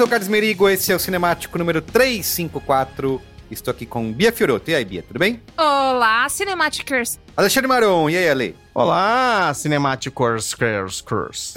sou o Carlos Merigo, esse é o Cinemático número 354. Estou aqui com Bia Fioroto. E aí, Bia, tudo bem? Olá, Cinematicers. Alexandre Maron, e aí, Ale? Olá, Cinemáticos Curse Curse.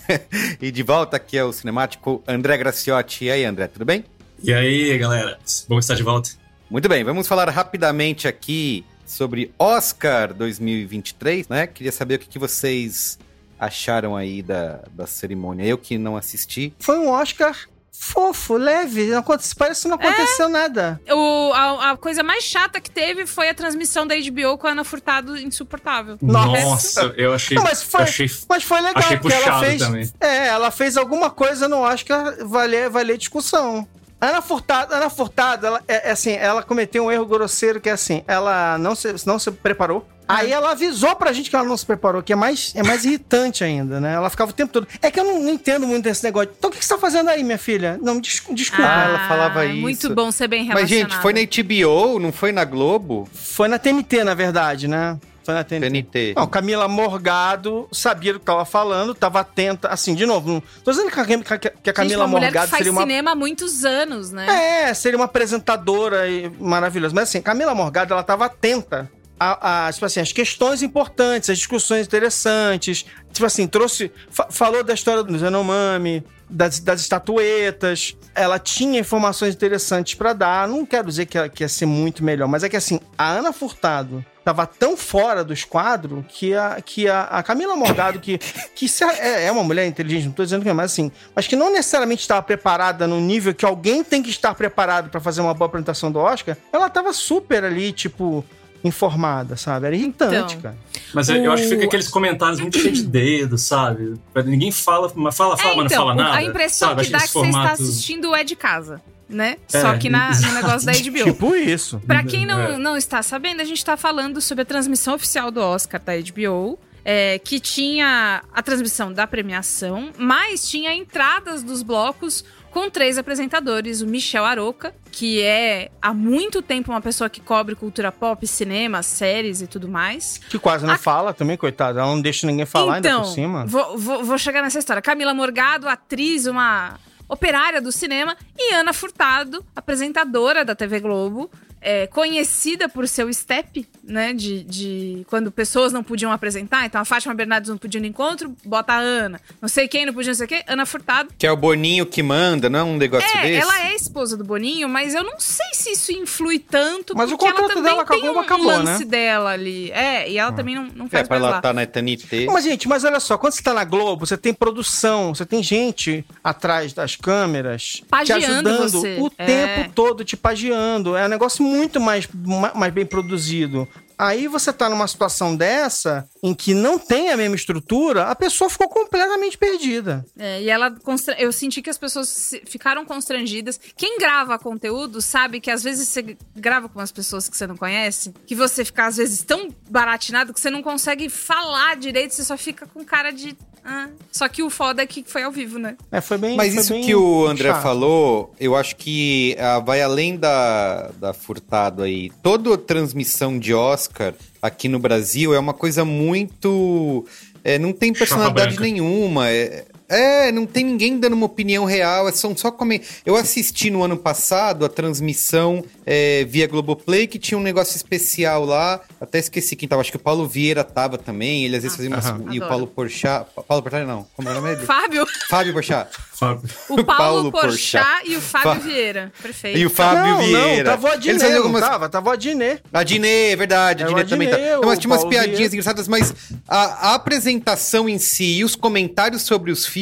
e de volta aqui é o Cinemático André Graciotti. E aí, André, tudo bem? E aí, galera? Bom estar de volta. Muito bem, vamos falar rapidamente aqui sobre Oscar 2023, né? Queria saber o que, que vocês acharam aí da, da cerimônia. Eu que não assisti. Foi um Oscar fofo, leve. Não aconteceu, parece que não aconteceu nada. O, a, a coisa mais chata que teve foi a transmissão da HBO com a Ana Furtado insuportável. Nossa, eu achei. Não, mas, foi, achei, mas foi legal, achei porque ela fez. também. É, ela fez alguma coisa no Oscar valer, valer discussão. Ana Furtado, Ana Furtado ela, é, é assim, ela cometeu um erro grosseiro que é assim, ela não se, não se preparou. Aí ela avisou pra gente que ela não se preparou, que é mais, é mais irritante ainda, né? Ela ficava o tempo todo. É que eu não, não entendo muito desse negócio. Então o que, que você tá fazendo aí, minha filha? Não, des, desculpa. Ah, ela falava isso. Muito bom ser bem Mas, relacionado. gente, foi na HBO, não foi na Globo? Foi na TNT, na verdade, né? Foi na TNT. TNT. Não, Camila Morgado sabia do que tava falando, tava atenta. Assim, de novo, não tô dizendo que a, que a- que a Gente, Camila uma Morgado que faz seria uma. cinema há muitos anos, né? É, seria uma apresentadora e- maravilhosa. Mas assim, Camila Morgado, ela tava atenta a, a, tipo assim, as questões importantes, as discussões interessantes. Tipo assim, trouxe. fa- falou da história do Yanomami, das, das estatuetas. Ela tinha informações interessantes pra dar. Não quero dizer que, ela- que ia ser muito melhor, mas é que assim, a Ana Furtado tava tão fora dos quadros que a, que a, a Camila Morgado, que, que se- é, é uma mulher inteligente, não tô dizendo que é, mas assim, mas que não necessariamente estava preparada no nível que alguém tem que estar preparado pra fazer uma boa apresentação do Oscar, ela tava super ali, tipo, informada, sabe? Era irritante, Então. cara. Mas eu, eu acho que fica O- aqueles comentários muito cheios de dedo, sabe? Ninguém fala, mas fala, fala, É, mas então, não fala o- nada. a impressão sabe? que dá é que Aqueles você está assistindo o É de Casa, né? É, Só que na, no negócio da HBO. Tipo isso. Pra quem não, É. não está sabendo, a gente tá falando sobre a transmissão oficial do Oscar da HBO. é, que tinha a transmissão da premiação, mas tinha entradas dos blocos com três apresentadores. O Michel Aroca, que é há muito tempo uma pessoa que cobre cultura pop, cinema, séries e tudo mais. Que quase não A- fala também, coitada. Ela não deixa ninguém falar ainda então, por cima. Vou, vou, vou chegar nessa história. Camila Morgado, atriz, uma operária do cinema, e Ana Furtado, apresentadora da TV Globo, é, conhecida por seu step, né? De, de quando pessoas não podiam apresentar. Então a Fátima Bernardes não podia no encontro, bota a Ana. Não sei quem não podia, não sei o quê. Ana Furtado. Que é o Boninho que manda, não é um negócio É, desse? ela é esposa do Boninho, mas eu não sei se isso influi tanto. Mas o porque ela contrato também dela com a tem Globo um acabou, lance né? dela ali. É, e ela também não, não É, faz pra mais ela lá. estar na Eternité. Mas, gente, mas olha só, quando você tá na Globo, você tem produção, você tem gente atrás das câmeras te Pagiando ajudando você. o É. tempo todo, te pagiando. É um negócio muito mais, ma- mais bem produzido. Aí você tá numa situação dessa, em que não tem a mesma estrutura, a pessoa ficou completamente perdida. É, e ela constra- eu senti que as pessoas se- ficaram constrangidas. Quem grava conteúdo sabe que às vezes você grava com umas pessoas que você não conhece, que você fica às vezes tão baratinado que você não consegue falar direito, você só fica com cara de ah. Só que o foda é que foi ao vivo, né? É, foi bem Mas foi isso bem que o André chato. falou, eu acho que ah, vai além da, da Furtado aí. Toda transmissão de Oscar aqui no Brasil é uma coisa muito. é, não tem personalidade nenhuma. É, é, não tem ninguém dando uma opinião real. é- São só como. Eu assisti no ano passado a transmissão é, via Globoplay, que tinha um negócio especial lá. Até esqueci quem tava. Acho que o Paulo Vieira tava também. Ele às vezes fazia umas. Aham. E o. Paulo Porchat. Paulo Porchat não. Como é o nome dele? Fábio, Fábio Porchat. Fábio. o Paulo, Paulo Porchat Porchat. e o Fábio Fa- Vieira. Perfeito. E o Fábio não, Vieira. Não, tava a Eles Dinê, faziam não algumas... tava, tava a Dinê. A Dinê, é verdade. A É, Dinê o também tá. Não, mas tinha umas Paulo piadinhas Vieira. engraçadas, mas a, a apresentação em si e os comentários sobre os filmes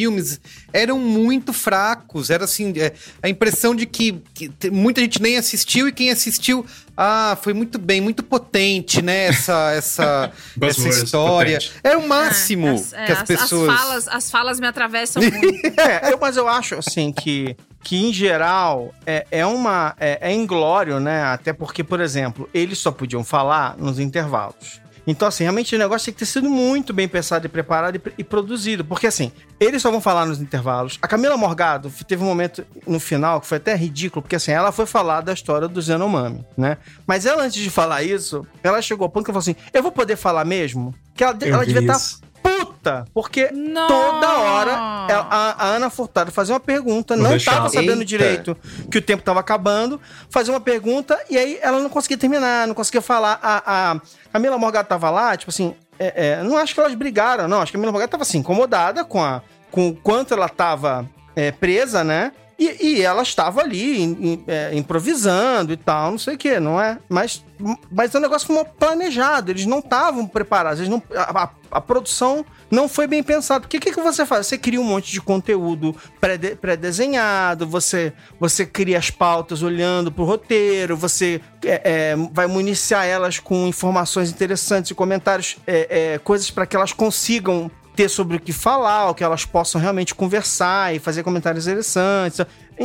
eram muito fracos. Era assim, é, a impressão de que, que muita gente nem assistiu e quem assistiu, ah, foi muito bem, muito potente, né? Essa, essa, essa história. potente. É o máximo É, as- é, que as, pessoas. As falas, as falas me atravessam muito. É, eu- mas eu acho, assim, que, que em geral é, é uma. É, é inglório, né? Até porque, por exemplo, eles só podiam falar nos intervalos. Então, assim, realmente o negócio tem que ter sido muito bem pensado e preparado e, e produzido. Porque, assim, eles só vão falar nos intervalos. A Camila Morgado teve um momento no final que foi até ridículo, porque, assim, ela foi falar da história do Zenomami, né? Mas ela, antes de falar isso, ela chegou ao ponto que ela falou assim: Eu vou poder falar mesmo? Que ela, Eu ela vi devia estar isso. Puta, porque Nossa! toda hora ela- a, a Ana Furtado fazia uma pergunta, Não não estava sabendo Eita. direito que o tempo estava acabando, fazia uma pergunta e aí ela não conseguia terminar, não conseguia falar. A, a Camila Morgado tava lá, tipo assim, é, é, não acho que elas brigaram, não. Acho que a Camila Morgado tava assim, incomodada com, a, com o quanto ela tava é, presa, né? E, e ela estava ali em- em- é, improvisando e tal, não sei o que, não é? Mas, mas o negócio foi planejado, eles não estavam preparados, eles não, a, a- a produção não foi bem pensada. Porque o que, que você faz? Você cria um monte de conteúdo pré-de- pré-desenhado, você, você cria as pautas olhando pro roteiro, você é, é, vai municiar elas com informações interessantes e comentários, é, é, coisas para que elas consigam ter sobre o que falar, ou que elas possam realmente conversar e fazer comentários interessantes.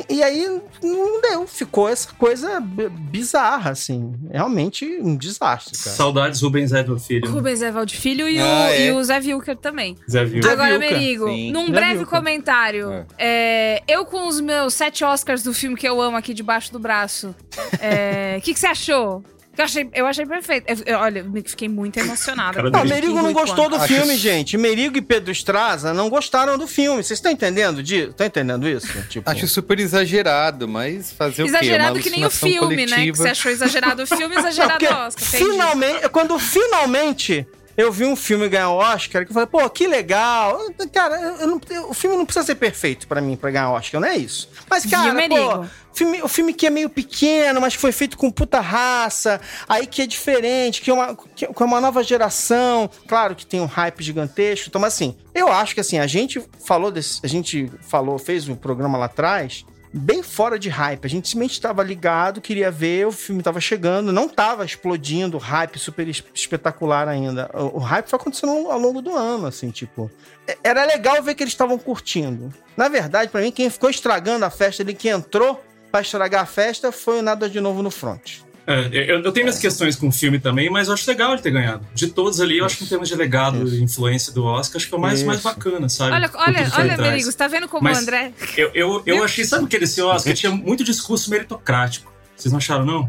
E, e aí não deu, ficou essa coisa bizarra, assim. Realmente um desastre, cara. Saudades Rubens Edward Filho. Rubens Evald Filho e, o, Ah, é. e o Zé Vilker também. Zé. Zé Agora, Vilker, Merigo, sim. num Zé breve Vilker. comentário, é, eu com os meus sete Oscars do filme que eu amo aqui debaixo do braço, o que, que você achou? Eu achei, eu achei perfeito. Eu- eu- olha, eu fiquei muito emocionada. Cara Não. Merigo não gostou do Acho filme, isso- gente. Merigo e Pedro Estraza não gostaram do filme. Vocês estão entendendo disso? Estão entendendo isso? Tipo, Acho super exagerado, mas fazer o quê? Exagerado que nem o filme, né? Que coletiva. você achou exagerado o filme, exagerado o Oscar. finalmente, quando finalmente eu vi um filme ganhar Oscar, que eu falei, pô, que legal. Cara, eu- não- eu- o filme não precisa ser perfeito pra mim pra ganhar Oscar, não é isso. Mas, cara, pô, filme, o filme que é meio pequeno, mas que foi feito com puta raça, aí que é diferente, que é uma, que é uma nova geração. Claro que tem um hype gigantesco. Então, mas assim, eu acho que assim, a gente falou desse. A gente falou, fez um programa lá atrás. Bem fora de hype. A gente simplesmente estava ligado, queria ver, o filme estava chegando, não estava explodindo, hype super es- espetacular ainda. O, o hype foi acontecendo ao longo do ano, assim, tipo. é- Era legal ver que eles estavam curtindo. Na verdade, pra mim, quem ficou estragando a festa ali, que entrou pra estragar a festa, foi o Nada de Novo no Front. É, eu, eu tenho minhas questões com o filme também, mas eu acho legal ele ter ganhado. De todos ali, eu acho que em termos de legado e influência do Oscar, acho que é o mais, mais bacana, sabe? Olha, olha, olha. Merigo, você tá vendo como Mas- o André. Eu, eu, eu achei, sabe o que desse Oscar? Tinha muito discurso meritocrático. Vocês não acharam, não?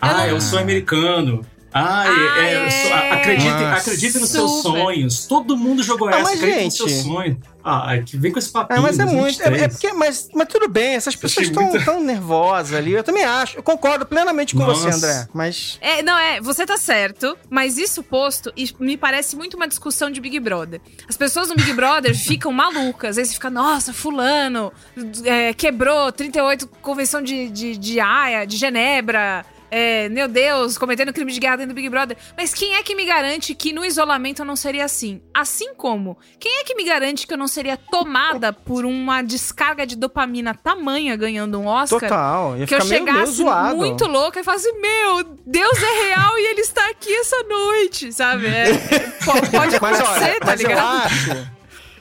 Ah, eu sou americano. Ah, Ah, é, é. so- acredite, acredite nos seus sonhos. Todo mundo jogou Ah, essa, acredite gente- nos seus sonhos. Ah, é que vem com esse papinho. É, mas é muito. É, 2023. é porque, mas, mas tudo bem, essas pessoas estão muito- tão nervosas ali. Eu também acho. Eu concordo plenamente com você, Nossa. André. Mas. É, não, é, você tá certo, mas isso posto, e me parece muito uma discussão de Big Brother. As pessoas no Big Brother ficam malucas, aí você fica, nossa, fulano, é, quebrou 38 convenção de, de, de Haia, de Genebra, é, meu Deus, cometendo crime de guerra dentro do Big Brother. Mas quem é que me garante que no isolamento eu não seria assim? Assim como, quem é que me garante que eu não seria tomada por uma descarga de dopamina tamanha ganhando um Oscar? Total. Ia que eu chegasse muito louca e falasse, meu, Deus é real e ele está aqui essa noite, sabe? É, po- pode Mas acontecer, olha, tá mas eu ligado? acho.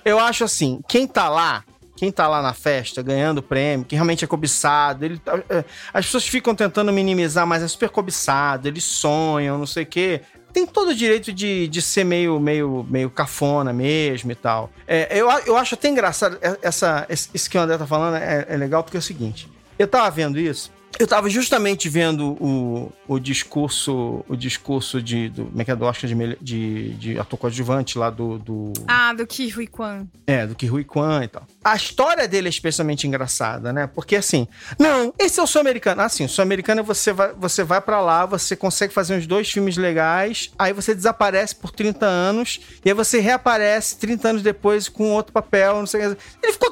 Eu acho assim, quem tá lá, quem tá lá na festa ganhando prêmio, que realmente é cobiçado, ele tá- é, as pessoas ficam tentando minimizar, mas é super cobiçado, eles sonham, não sei o quê. Tem todo o direito de, de ser meio, meio, meio cafona mesmo e tal. É, eu, eu acho até engraçado, é- essa, esse isso que o André tá falando é, é legal porque é o seguinte: eu tava vendo isso, eu tava justamente vendo o, o discurso, o discurso de, do, como é que é, do Oscar de, de, de ator coadjuvante lá do, do, Ah, do Ki Hui Kwan. é, do que Rui Kwan e tal. A história dele é especialmente engraçada, né? Porque assim, não, esse é o sul-americano. Assim, o sul-americano é você vai, você vai para lá, você consegue fazer uns dois filmes legais, aí você desaparece por 30 anos, e aí você reaparece 30 anos depois com outro papel, não sei o que. Ele ficou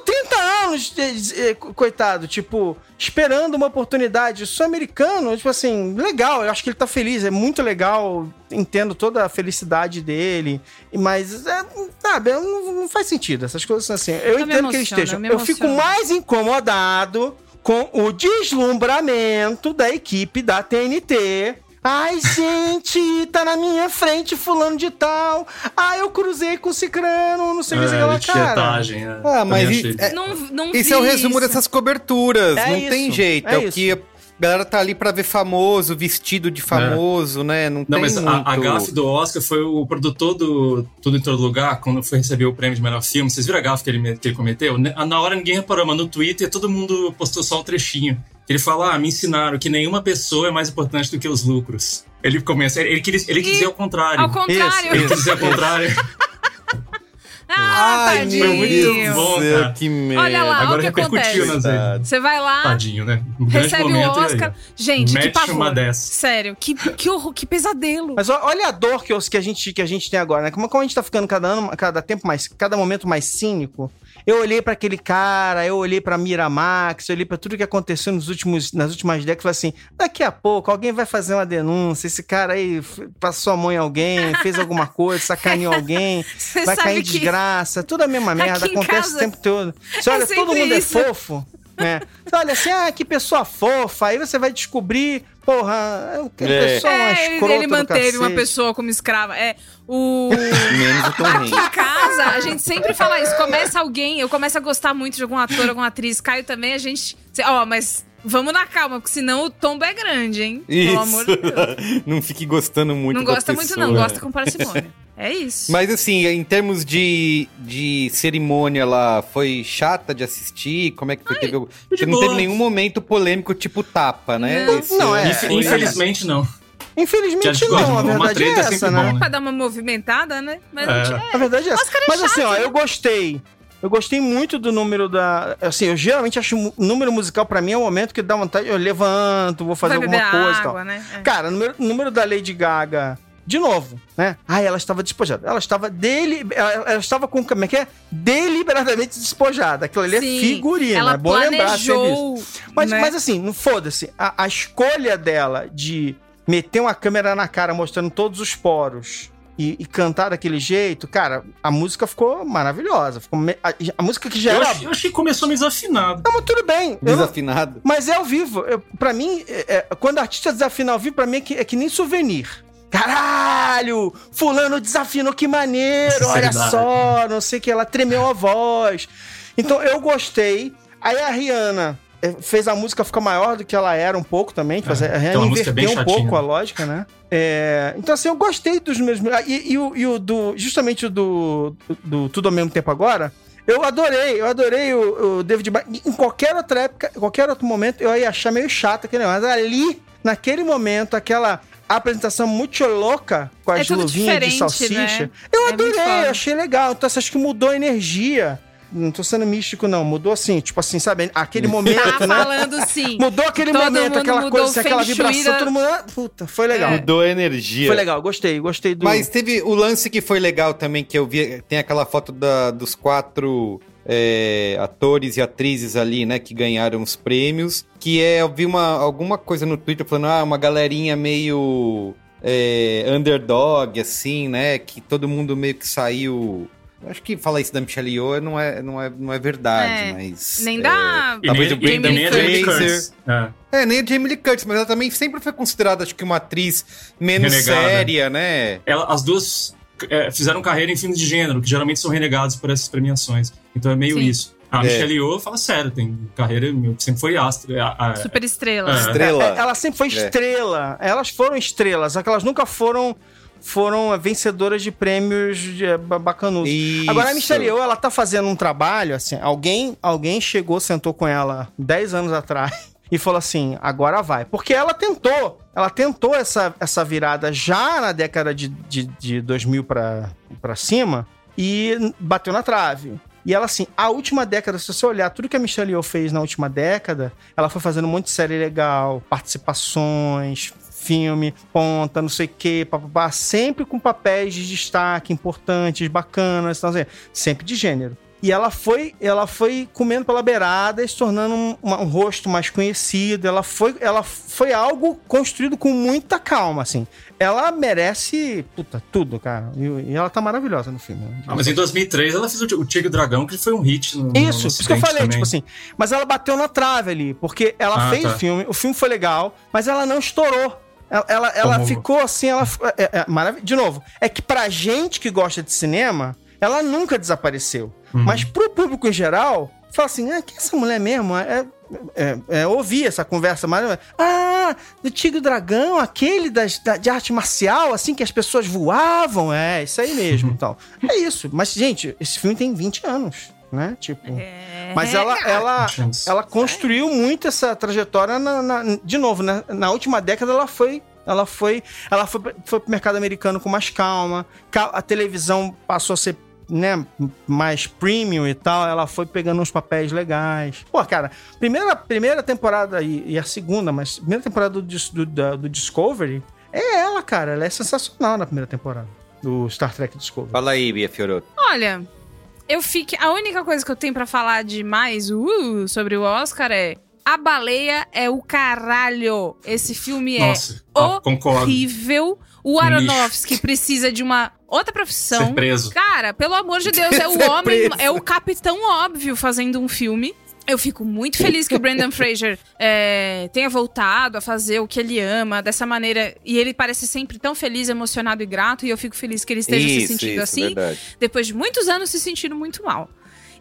30 anos, eh, coitado, tipo, esperando uma oportunidade. O sul-americano, tipo assim, legal, eu acho que ele tá feliz, é muito legal, entendo toda a felicidade dele, mas, é, sabe, não, não faz sentido, essas coisas assim. Eu Eu entendo que eles emociono, estejam. eu Eu fico emociono. mais incomodado com o deslumbramento da equipe da TNT. Ai, gente, tá na minha frente fulano de tal. Ah, eu cruzei com o Cicrano, não sei o que É, aquela de cara. é. Ah, mas e- é- Não, não Esse é o resumo isso. dessas coberturas. É não isso, tem jeito. é É, o que a galera tá ali pra ver famoso, vestido de famoso, né? Não, Não, tem mas muito... a, a gafe do Oscar foi o produtor do Tudo em Todo Lugar, quando foi receber o prêmio de melhor filme. Vocês viram a gafe que ele, que ele cometeu? Na hora ninguém reparou, mas no Twitter todo mundo postou só o trechinho. Ele fala: Ah, me ensinaram que nenhuma pessoa é mais importante do que os lucros. Ele começa, ele, ele, queria, ele quis dizer o contrário. Ao contrário. Ele quis dizer o contrário. Ah, Ai, tadinho. meu Deus do Bom, cara. que merda. Olha lá, Agora olha o que acontece. Você vai lá, Tadinho, né? Um recebe o momento, aí, Oscar. Gente, que pavor. uma dessa. Sério, que, que, horror, que pesadelo. Mas olha a dor que, que, a gente, que a gente tem agora, né? Como, como a gente tá ficando cada ano, cada tempo mais, cada momento mais cínico. Eu olhei pra aquele cara, eu olhei pra Miramax, eu olhei pra tudo que aconteceu nos últimos, nas últimas décadas e falei assim: daqui a pouco alguém vai fazer uma denúncia, esse cara aí passou a mão em alguém, fez alguma coisa, sacaneou alguém, vai cair em desgraça, tudo a mesma merda, acontece casa o tempo todo. Você olha, é todo mundo isso. é fofo. Né? Você olha assim, ah, que pessoa fofa. Aí você vai descobrir, porra, é uma pessoa uma É, escrota ele manteve uma pessoa como escrava. É, o... Menos o Tom Aqui em casa, a gente sempre fala isso. Começa alguém, eu começo a gostar muito de algum ator, alguma atriz. Caio também, a gente... Ó, mas vamos na calma, porque senão o tombo é grande, hein? Pelo amor de Deus. não fique gostando muito Não da gosta muito não, pessoa. gosta com parcimônia. É isso. Mas assim, em termos de, de cerimônia lá, foi chata de assistir? Como é que foi? Teve, porque não boa. teve nenhum momento polêmico tipo tapa, né? Não. Esse Não, é. Infelizmente, não. Infelizmente não, a verdade é é essa, bom, né? né? Pra dar uma movimentada, né? Mas É. a verdade é essa. É Mas assim, chato, ó, né? eu gostei. Eu gostei muito do número da. Assim, eu geralmente acho o número musical pra mim é o momento que dá vontade. Eu levanto, vou fazer vai alguma beber coisa e água, tal. né? É. Cara, o número, número da Lady Gaga. De novo, né? Ah, ela estava despojada. Ela estava dele, ela, ela estava com como é que é? Deliberadamente despojada. Aquilo ali Sim, é figurina. Ela é bom lembrar sempre isso. planejou, Mas, né? mas assim, não foda-se. A, a escolha dela de meter uma câmera na cara mostrando todos os poros e, e cantar daquele jeito, cara, a música ficou maravilhosa. Ficou me- a, a música que já Eu era. achei, eu achei que começou meio desafinado. Não, mas tudo bem. Eu Desafinado. mas é ao vivo. Eu, pra mim, é- é, quando o artista desafina ao vivo, pra mim é que, é que nem souvenir. Caralho! Fulano desafinou, que maneiro! Olha só, não sei o que, ela tremeu a voz. Então eu gostei. Aí a Rihanna eh, fez a música ficar maior do que ela era um pouco também. Tipo, É, a Rihanna música é bem inverteu um pouco a lógica, né? É, então, assim, eu gostei dos meus. E, e o, e o do. Justamente o do, do Tudo ao mesmo tempo agora. Eu adorei, eu adorei o, o David Ba- Em qualquer outra época, em qualquer outro momento, eu ia achar meio chato aquele negócio. Mas ali, naquele momento, aquela. A apresentação muito louca com É as tudo luvinhas de salsicha. né? Eu É adorei, achei legal. Então, você acha que mudou a energia? Não tô sendo místico, não. Mudou assim, tipo assim, sabe? Aquele momento, Tá né? falando sim. Mudou aquele Todo momento, aquela coisa, assim, aquela vibração, da- todo mundo. ah, Puta, foi legal. É. Mudou a energia. Foi legal, gostei, gostei do. Mas teve o lance que foi legal também, que eu vi. Tem aquela foto da- dos quatro é, atores e atrizes ali, né, que ganharam os prêmios. Que é, eu vi uma, alguma coisa no Twitter falando, ah, uma galerinha meio é, underdog, assim, né? Que todo mundo meio que saiu. Acho que falar isso da Michelle Yeoh não é, não é, não é verdade, É, mas. Nem é. E Tá nem, a Brendan Jamie Fraser. É. É, nem a Jamie Lee Curtis, mas ela também sempre foi considerada, acho que, uma atriz menos Renegada. séria, né? Ela- as duas é, fizeram carreira em filmes de gênero, que geralmente são renegados por essas premiações. Então é meio Sim. isso. A É. Michelle Yeoh, fala sério, tem carreira, sempre foi astro. A- a- Super estrela. É. Estrela. É, ela sempre foi estrela. Elas foram estrelas, só que elas nunca foram foram vencedoras de prêmios é, bacanudos. Isso. Agora a Michelle Yeoh, ela tá fazendo um trabalho assim, alguém, alguém chegou, sentou com ela 10 anos atrás e falou assim, agora vai. Porque ela tentou, ela tentou essa, essa virada já na década de, de, de 2000 pra, pra cima e bateu na trave. E ela, assim, a última década, se você olhar tudo que a Michelle Yeoh fez na última década, ela foi fazendo um monte de série legal, participações, filme, ponta, não sei o quê, papapá, sempre com papéis de destaque importantes, bacanas, então, assim, sempre de gênero. E ela foi, ela foi comendo pela beirada se tornando um, um rosto mais conhecido. Ela foi, ela foi algo construído com muita calma, assim. Ela merece, puta, tudo, cara. E, e ela tá maravilhosa no filme. né? Ah, mas em 2003 ela fez o, o Tigre e o Dragão, que foi um hit no, no Isso, por isso que eu falei, também. tipo assim. Mas ela bateu na trave ali, porque ela Ah, fez tá. o filme, o filme foi legal, mas ela não estourou. Ela, ela, ela ficou assim, ela. É, é, marav- De novo, é que pra gente que gosta de cinema, ela nunca desapareceu. Uhum. Mas pro público em geral, fala assim: ah, quem é essa mulher mesmo? É, é, é, ouvir essa conversa mais. Ah, do Tigre e Dragão, aquele das, da- de arte marcial, assim, que as pessoas voavam. É, isso aí mesmo e tal. É isso. Mas, gente, esse filme tem 20 anos, né? Tipo. É, Mas ela, ela, ela construiu muito essa trajetória na, na- de novo, né? Na última década ela foi. Ela foi. Ela foi, foi pro mercado americano com mais calma. Ca- A televisão passou a ser. Né, mais premium e tal, ela foi pegando uns papéis legais. Pô, cara, primeira, primeira temporada e, e a segunda, mas primeira temporada do, do, da- do Discovery é ela, cara. Ela é sensacional na primeira temporada do Star Trek Discovery. Fala aí, Bia Fioroto. Olha, eu fiquei. A única coisa que eu tenho pra falar de mais uh, sobre o Oscar é. A baleia é o caralho. Esse filme é Nossa, concordo. horrível. O Aronofsky precisa de uma outra profissão. Ser preso. Cara, pelo amor de Deus, é o Ser homem, preso. é o capitão óbvio fazendo um filme. Eu fico muito feliz que o Brandon Fraser é, tenha voltado a fazer o que ele ama dessa maneira. E ele parece sempre tão feliz, emocionado e grato. E eu fico feliz que ele esteja se sentindo assim verdade. depois de muitos anos se sentindo muito mal.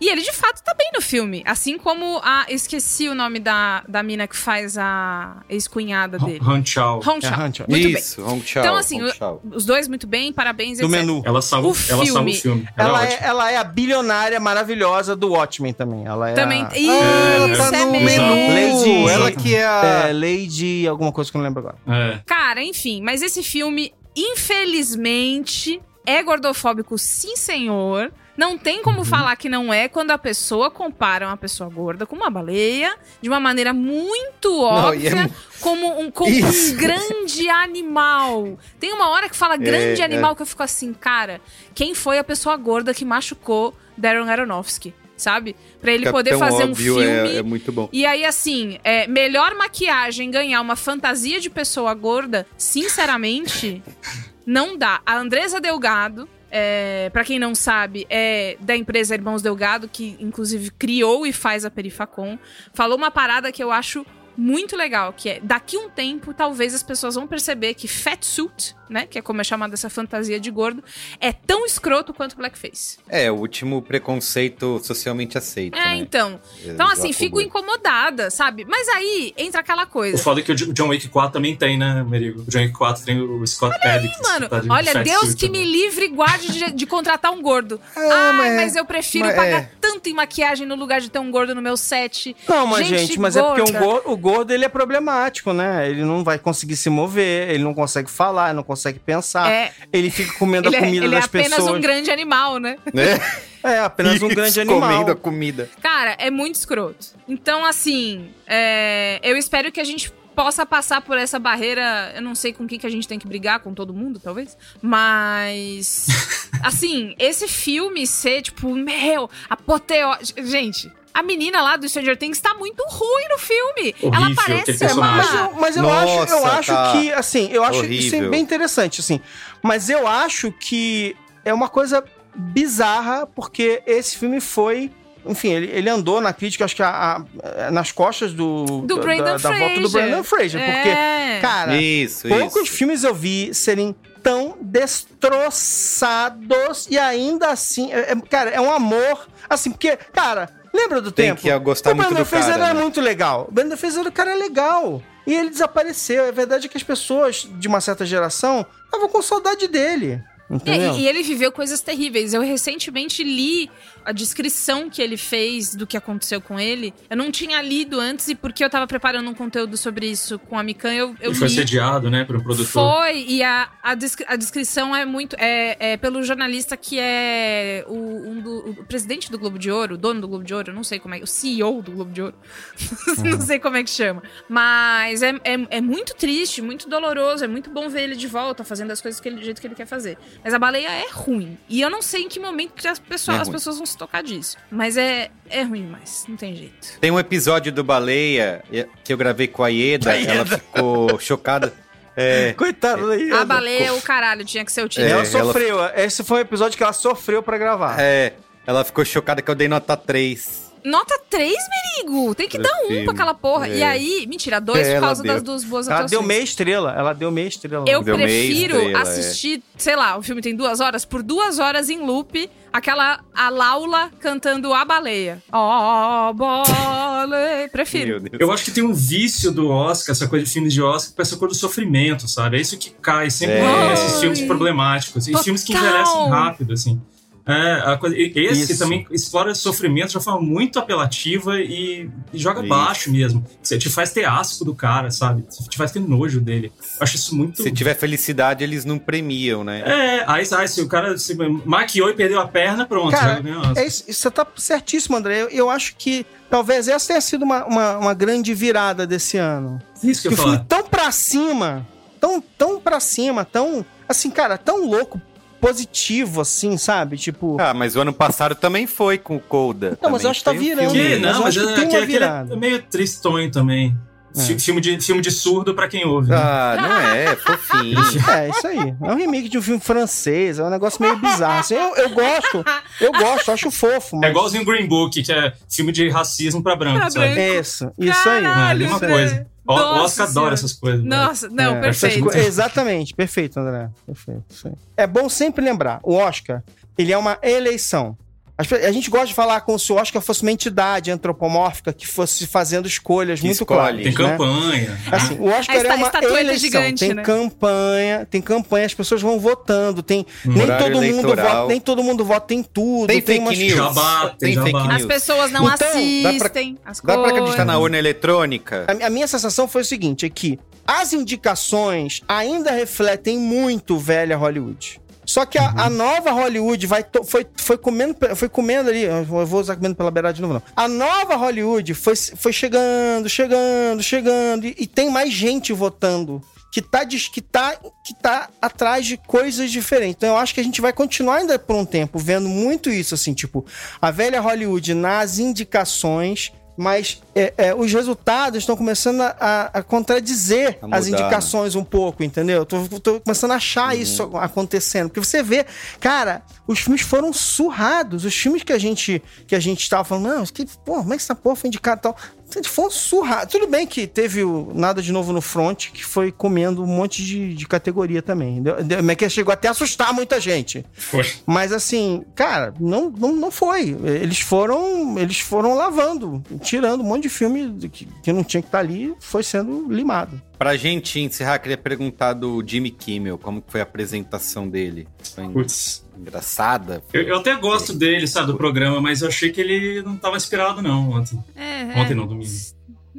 E ele de fato tá bem no filme. Assim como a. Esqueci o nome da, da mina que faz a ex-cunhada dele. Han Chao. É, Chao. Han Chao. Muito Isso, Hong Chao. Então, assim, o- Chao. bem. Os dois muito bem, parabéns, Do etc. menu. Ela salva O ela salva o filme. filme. Ela, Ela é é, ela é a bilionária maravilhosa do Watchmen também. Ela é Também. a... Isso, É, tá é no mesmo. menu. Lady- Ela que é a. É, Lady, alguma coisa que eu não lembro agora. É. Cara, enfim, mas esse filme, infelizmente, é gordofóbico, sim, senhor. Não tem como Uhum. falar que não é quando a pessoa compara uma pessoa gorda com uma baleia de uma maneira muito Não, é óbvia, mu- como, um, como um grande animal. Tem uma hora que fala grande é. animal que eu fico assim, cara, quem foi a pessoa gorda que machucou Darren Aronofsky? Sabe? Pra ele poder Capitão fazer um Óbvio filme é, é muito bom. e aí, assim, é, melhor maquiagem ganhar uma fantasia de pessoa gorda, sinceramente, não dá. A Andresa Delgado, é, para quem não sabe, é da empresa Irmãos Delgado, que inclusive criou e faz a Perifacom, falou uma parada que eu acho muito legal, que é daqui um tempo, talvez as pessoas vão perceber que fatsuit né? Que é como é chamada essa fantasia de gordo, é tão escroto quanto blackface. É, o último preconceito socialmente aceito. É, né? então. Então, assim, fico incomodada, sabe? Mas aí entra aquela O coisa. foda é que o John Wick 4 também tem, né, Merigo? O John Wick 4 tem o Scott Adkins. Mano, que tá olha, Deus que né? me livre e guarde de, de contratar um gordo. É, Ai, mas- mas, eu prefiro mas pagar é. tanto em maquiagem no lugar de ter um gordo no meu set. Não, mas gente, mas é porque gorda. o gordo, o gordo ele é problemático, né? Ele não vai conseguir se mover, ele não consegue falar, ele não consegue pensar. É. Ele fica comendo Ele a é, comida ele é das apenas pessoas. um grande animal, né? Né? É, apenas um grande Comendo a animal. comida. Cara, é muito escroto. Então, assim, é, eu espero que a gente possa passar por essa barreira. Eu não sei com quem que a gente tem que brigar, com todo mundo, talvez. Mas. assim, esse filme ser, tipo, meu, apoteo. Gente. A menina lá do Stranger Things tá muito ruim no filme. Ela Horrível, parece aquele uma. Mas eu, mas eu Nossa, acho, eu acho tá que, assim, eu acho isso é horrível. bem interessante, assim. Mas eu acho que é uma coisa bizarra, porque esse filme foi. Enfim, ele, ele andou na crítica, acho que a- a- nas costas do, Do da- Brandon da, da volta do Fraser. Brandon Fraser. Porque, É. cara, Isso, poucos isso. filmes eu vi serem tão destroçados e ainda assim. é- é- cara, é um amor. Assim, porque, cara, lembra do Tem tempo? que gostar o muito Brandon do Fraser cara, era né? muito legal. O Brandon Fraser, o cara é legal. E ele desapareceu. A verdade é que as pessoas de uma certa geração estavam com saudade dele. É, Entendeu? e, e ele viveu coisas terríveis. Eu recentemente li a descrição que ele fez do que aconteceu com ele. Eu não tinha lido antes e porque eu tava preparando um conteúdo sobre isso com a Mikan, eu, eu Ele foi li. sediado, né, por um produtor. Foi, e a, a, descri- a descrição é muito. É, é pelo jornalista que é o, um do- o presidente do Globo de Ouro, o dono do Globo de Ouro, eu não sei como é, o CEO do Globo de Ouro. não sei como é que chama. Mas é, é, é muito triste, muito doloroso, é muito bom ver ele de volta, fazendo as coisas que ele- do jeito que ele quer fazer. Mas a baleia é ruim. E eu não sei em que momento que as pessoas, É as pessoas vão se tocar disso. Mas é, é ruim demais, não tem jeito. Tem um episódio do Baleia que eu gravei com a Ieda, A Ieda. ela ficou chocada. É, Coitado daí. A baleia é o caralho, tinha que ser o título. É, Ela ela- sofreu. Esse foi um episódio que ela sofreu pra gravar. é, ela ficou chocada que eu dei nota 3. Nota 3, Merigo! Tem que Pro dar um pra aquela porra. É. E aí, mentira, dois É, por ela causa deu. das duas boas Ela atuações. deu meia estrela. Ela deu meia estrela. Eu Deu prefiro estrela, é. assistir, sei lá, o filme tem duas horas, por duas horas em loop, aquela a Laula cantando A Baleia. Ó, baleia. Prefiro. Eu acho que tem um vício do Oscar, essa coisa de filmes de Oscar, com essa coisa do sofrimento, sabe? É isso que cai sempre É. nesses filmes problemáticos. E Total. filmes que envelhecem rápido, assim. É, a coisa, esse Isso. também explora sofrimento de uma forma muito apelativa e, e joga Isso. baixo mesmo. Você te faz ter asco do cara, sabe? Te faz ter nojo dele. Eu acho isso muito. Se tiver felicidade, eles não premiam, né? É, aí, aí se o cara se maquiou e perdeu a perna, pronto. Cara. É isso, você tá certíssimo, André. Eu, eu acho que talvez essa tenha sido uma, uma, uma grande virada desse ano. isso que eu fui falar. tão pra cima, tão, tão pra cima, tão, assim, cara, tão louco, positivo, assim, sabe? Tipo. Ah, mas o ano passado também foi com o Colda. Não, mas eu acho que tá virando. Que, mas não, eu mas acho que é, tem que- uma virada. é meio tristonho também. Fi- Filme, de, filme de surdo pra quem ouve. né? Ah, não é, fofinho. É, isso aí. É um remake de um filme francês, é um negócio meio bizarro. Assim, eu, eu gosto, eu gosto, acho fofo, mas. É igualzinho Green Book, que é filme de racismo pra branco, Pra sabe? branco. Isso, isso aí. É a Caralho, mesma Zé. coisa. O, Nossa Oscar adora essas coisas. velho. Nossa, não, É, perfeito. co- Exatamente, perfeito, André. Perfeito. É bom sempre lembrar: o Oscar, ele é uma eleição. A gente gosta de falar como se o Oscar fosse uma entidade antropomórfica que fosse fazendo escolhas Que muito escolhe. claras. Tem né? campanha. Assim, o Oscar esta- é uma estatueta eleição. gigante, tem né? campanha, tem campanha, as pessoas vão votando, tem nem Horário todo mundo vota, nem todo mundo vota em tudo, Tem tem, fake news. Jabá, tem Tem fake news. As pessoas não Então, dá pra- assistem as Dá pra acreditar na urna eletrônica? A, a minha sensação foi o seguinte, é que as indicações ainda refletem muito velha Hollywood. Só que a, a nova Hollywood vai to- foi, foi comendo foi comendo ali, eu vou usar comendo pela beirada de novo não. A nova Hollywood foi, foi chegando, chegando, chegando e, e tem mais gente votando que tá, que, tá, que tá atrás de coisas diferentes. Então eu acho que a gente vai continuar ainda por um tempo vendo muito isso, assim, tipo, a velha Hollywood nas indicações mas é, é, os resultados estão começando a, a contradizer A as mudar, né? indicações um pouco, entendeu? Tô, tô começando a achar Uhum. isso acontecendo. Porque você vê, cara, os filmes foram surrados. Os filmes que a gente que a gente tava falando, não, que, pô, como é que essa porra foi indicada Eles foram surrados. Tudo bem que teve o Nada de Novo no Front, que foi comendo um monte de, de categoria também. Deu- Mas que chegou até a assustar muita gente. Foi. Mas assim, cara, não, não, não foi. Eles foram eles foram lavando, tirando um monte de filme que, que não tinha que estar ali, foi sendo limado. Pra gente encerrar, queria perguntar do Jimmy Kimmel, como que foi a apresentação dele? Foi Putz. engraçada? Eu, eu até gosto dele, sabe, do programa, mas eu achei que ele não tava inspirado, não, ontem. É, Ontem não, domingo.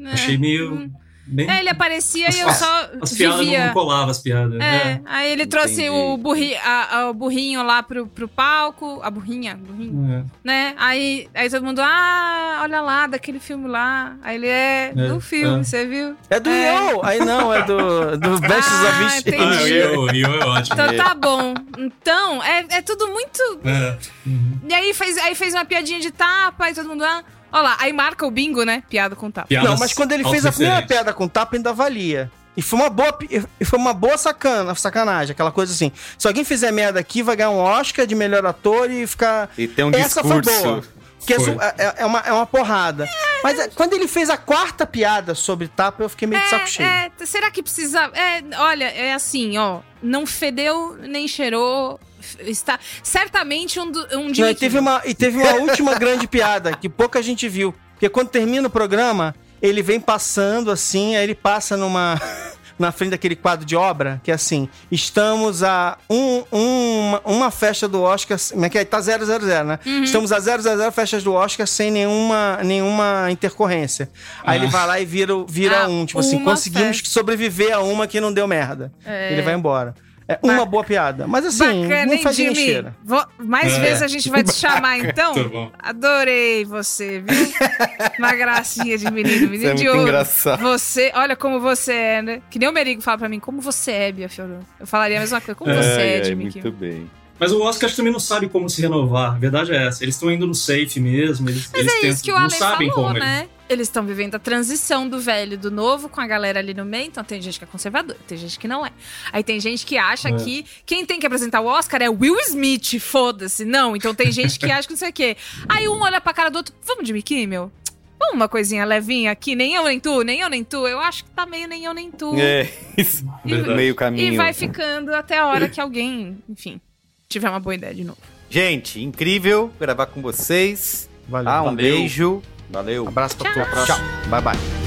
é. Achei meio. Bem... É, ele aparecia e eu As- só As piadas não, vivia. não colavam, as piadas. É, né? aí ele trouxe Entendi. o, burri, a- a- o burrinho lá pro, pro palco. A burrinha, burrinho, É. né? Aí, aí todo mundo, ah, olha lá, daquele filme lá. Aí ele é, É, do filme, é. você viu? É do É. Yo! Aí não, é do, do Bestes Ah, of Beast. entendi. Ah, Yo é ótimo. Então tá bom. Então, é, é tudo muito. É. Uhum. E aí fez, aí fez uma piadinha de tapa e todo mundo, ah, olha lá. Aí marca o bingo, né? Piada com tapa. Piadas Não, mas quando ele fez a primeira piada com tapa, ainda valia. E foi uma boa, e foi uma boa sacana, sacanagem, aquela coisa assim. Se alguém fizer merda aqui, vai ganhar um Oscar de melhor ator e ficar. E tem um Essa discurso. foi boa. Que é, é- é uma, é uma porrada. Mas é, quando ele fez a quarta piada sobre tapa, eu fiquei meio de saco cheio. É, é, será que precisa. É, olha, é assim, ó. Não fedeu nem cheirou. Está certamente um, do, um Não, Jimmy e, teve uma, e teve uma última grande piada que pouca gente viu. Porque quando termina o programa, ele vem passando assim, aí ele passa numa. Na frente daquele quadro de obra, que é assim: estamos a um, uma, uma festa do Oscar. Como é que é? Tá 000, né? Uhum. Estamos a 000 festas do Oscar sem nenhuma, nenhuma intercorrência. Aí Ah. ele vai lá e vira, vira Ah, um. Tipo assim, conseguimos festa. sobreviver a uma que não deu merda. É. Ele vai embora. É uma boa piada. Mas assim, Bacana, não hein, faz nem Jimmy? Vou- mais É. vezes a gente vai te chamar, então. Tá. Adorei você, viu? Uma gracinha de menino, menino Isso é de muito ouro. engraçado. Você, olha como você é, né? Que nem o Merigo fala pra mim, como você é, Bia Fiorano. Eu falaria a mesma coisa, como você Ai, é, ai, Jimmy muito Kimmel. bem. Mas o Oscar também não sabe como se renovar. A verdade é essa. Eles estão indo no safe mesmo. Eles, Mas eles é isso tentam- que o não Ale sabem falou, como. né? Eles estão vivendo a transição do velho e do novo com a galera ali no meio. Então tem gente que é conservadora, tem gente que não é. Aí tem gente que acha É. que quem tem que apresentar o Oscar é Will Smith, foda-se. Não, então tem gente que acha que não sei o quê. Aí um olha pra cara do outro, vamos Jimmy Kimmel? Vamos uma coisinha levinha aqui, nem eu nem tu, nem eu nem tu. Eu acho que tá meio nem eu nem tu. É, isso. Verdade. Meio caminho. E vai ficando até a hora que alguém, enfim, tiver uma boa ideia de novo. Gente, incrível gravar com vocês. Valeu. Ah, um Valeu. beijo. Valeu. Abraço pra Tchau. todos. Tchau. Bye, bye.